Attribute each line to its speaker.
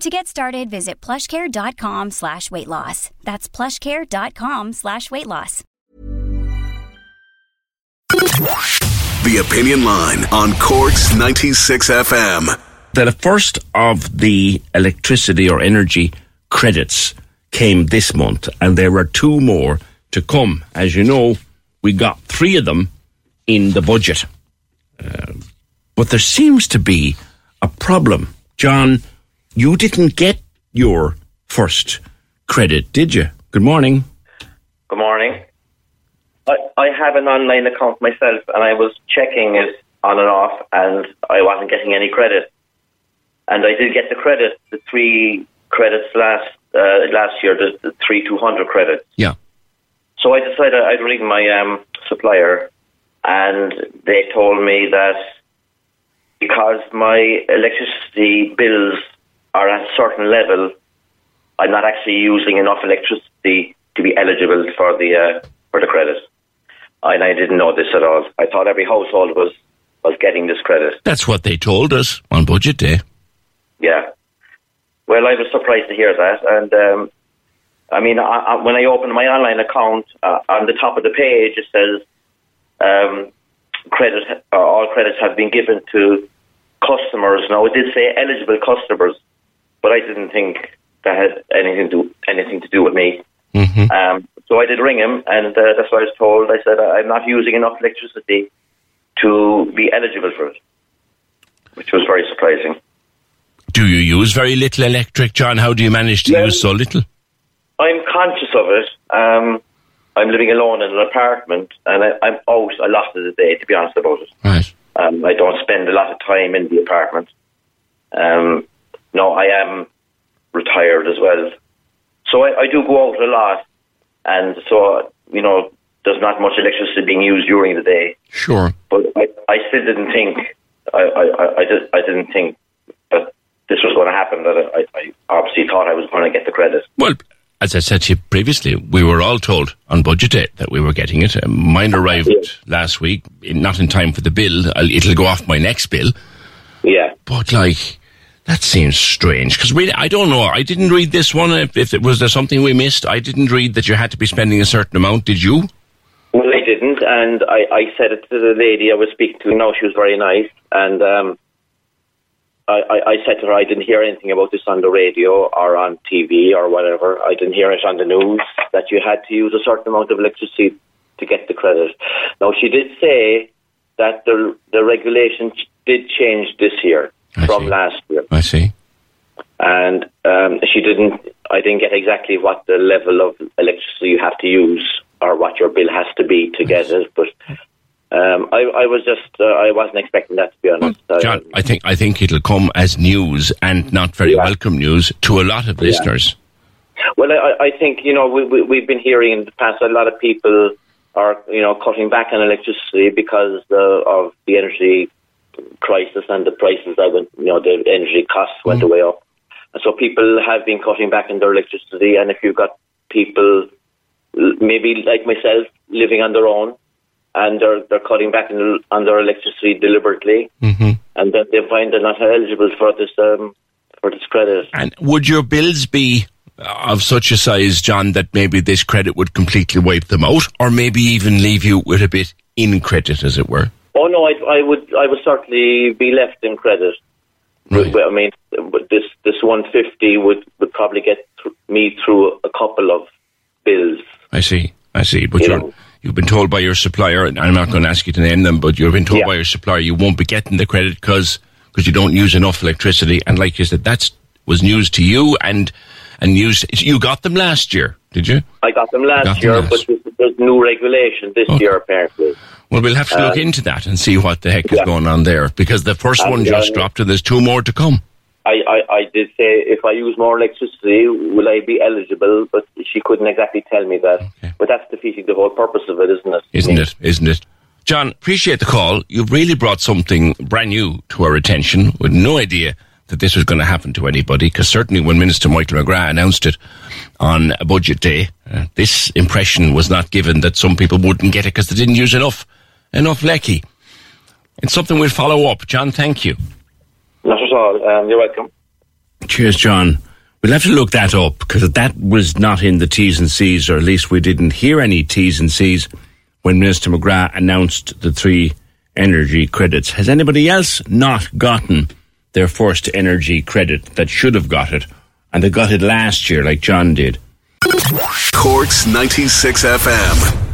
Speaker 1: To get started, visit plushcare.com slash weight loss. That's plushcare.com slash weight loss.
Speaker 2: The Opinion Line on Cork's 96 FM.
Speaker 3: The first of the electricity or energy credits came this month, and there are two more to come. As you know, we got three of them in the budget. Uh, but there seems to be a problem. John, you didn't get your first credit, did you? Good morning.
Speaker 4: Good morning. I, I have an online account myself, and I was checking it on and off, and I wasn't getting any credit. And I did get the credit, the three credits last uh, last year, the, the three two hundred credits.
Speaker 3: Yeah.
Speaker 4: So I decided I'd ring my um, supplier, and they told me that because my electricity bills are at a certain level, I'm not actually using enough electricity to be eligible for the uh, for the credit. And I didn't know this at all. I thought every household was was getting this credit.
Speaker 3: That's what they told us on budget day.
Speaker 4: Yeah. Well, I was surprised to hear that, and um, I mean, I, I, when I opened my online account, uh, on the top of the page it says um, credit, uh, all credits have been given to customers. Now it did say eligible customers, but I didn't think that had anything to anything to do with me.
Speaker 3: Mm-hmm.
Speaker 4: Um, so I did ring him, and uh, that's what I was told. I said I'm not using enough electricity to be eligible for it, which was very surprising.
Speaker 3: Do you use very little electric, John? How do you manage to use so little?
Speaker 4: I'm conscious of it. Um, I'm living alone in an apartment, and I, I'm out a lot of the day. To be honest about it,
Speaker 3: Right.
Speaker 4: um, I don't spend a lot of time in the apartment. Um, no, I am retired as well, so I, I do go out a lot, and so you know, there's not much electricity being used during the day.
Speaker 3: Sure.
Speaker 4: But I, I still didn't think I, I, I, did, I didn't think that this was going to happen. That I, I obviously thought I was going to get the credit.
Speaker 3: Well, as I said to you previously, we were all told on budget day that we were getting it. Mine arrived
Speaker 4: Yeah.
Speaker 3: last week, not in time for the bill. It'll go off my next bill.
Speaker 4: Yeah.
Speaker 3: But like, that seems strange because. I don't know. I didn't read this one. If, if it was there something we missed, I didn't read that you had to be spending a certain amount. Did you?
Speaker 4: Well, I didn't, and I, I said it to the lady I was speaking to. No, she was very nice, and um, I, I, I said to her I didn't hear anything about this on the radio or on TV or whatever. I didn't hear it on the news that you had to use a certain amount of electricity to get the credit. Now, she did say that the the regulation did change this year
Speaker 3: I
Speaker 4: from
Speaker 3: see.
Speaker 4: last year,
Speaker 3: I see.
Speaker 4: and um, she didn't. I didn't get exactly what the level of electricity you have to use or what your bill has to be to get it, but. Um, I, I was just, uh, I wasn't expecting that to be honest. I-
Speaker 3: John, I think I think it'll come as news and not very
Speaker 4: Yeah.
Speaker 3: welcome news to a lot of listeners.
Speaker 4: Well, I, I think you know we, we we've been hearing in the past a lot of people are you know cutting back on electricity because the, of the energy crisis and the prices that went you know the energy costs went way up, and so people have been cutting back on their electricity. And if you've got people maybe like myself living on their own and they're they're cutting back on, their electricity deliberately,
Speaker 3: hmm
Speaker 4: and then they find they're not eligible for this um, for this credit.
Speaker 3: And would your bills be of such a size, John, that maybe this credit would completely wipe them out, or maybe even leave you with a bit in credit, as it were?
Speaker 4: Oh no, I, I would I would certainly be left in credit.
Speaker 3: Right.
Speaker 4: I mean, this this one fifty would would probably get th- me through a couple of bills.
Speaker 3: I see. I see. But
Speaker 4: you
Speaker 3: you're, you've been told by your supplier, and I'm not going to ask you to name them, but you've been told
Speaker 4: Yeah.
Speaker 3: by your supplier you won't be getting the credit because you don't use enough electricity. And like you said, that's was news to you, and and news. You got them last year, did you?
Speaker 4: I got them last
Speaker 3: Got them
Speaker 4: year,
Speaker 3: last.
Speaker 4: but there's, there's new regulation this year apparently.
Speaker 3: Well, we'll have to look into that and see what the heck is
Speaker 4: Uh,
Speaker 3: going on there because the first
Speaker 4: Um,
Speaker 3: one
Speaker 4: yeah,
Speaker 3: just
Speaker 4: yeah.
Speaker 3: dropped and there's two more to come.
Speaker 4: I, I, I did say if I use more electricity, will I be eligible? But she couldn't exactly tell me that.
Speaker 3: Okay.
Speaker 4: But that's defeating the whole purpose of it, isn't it?
Speaker 3: Isn't it? Isn't it? John, appreciate the call. You've really brought something brand new to our attention with no idea that this was going to happen to anybody because certainly when Minister Michael McGrath announced it on a budget day, uh, this impression was not given that some people wouldn't get it because they didn't use enough, enough lecky. It's something we'll follow up. John, thank you.
Speaker 4: Not at all. Um, you're welcome.
Speaker 3: Cheers, John. We'll have to look that up because that was not in the T's and C's, or at least we didn't hear any T's and C's when Minister McGrath announced the three energy credits. Has anybody else not gotten their first energy credit that should have got it? And they got it last year, like John did.
Speaker 2: Corks 96 FM.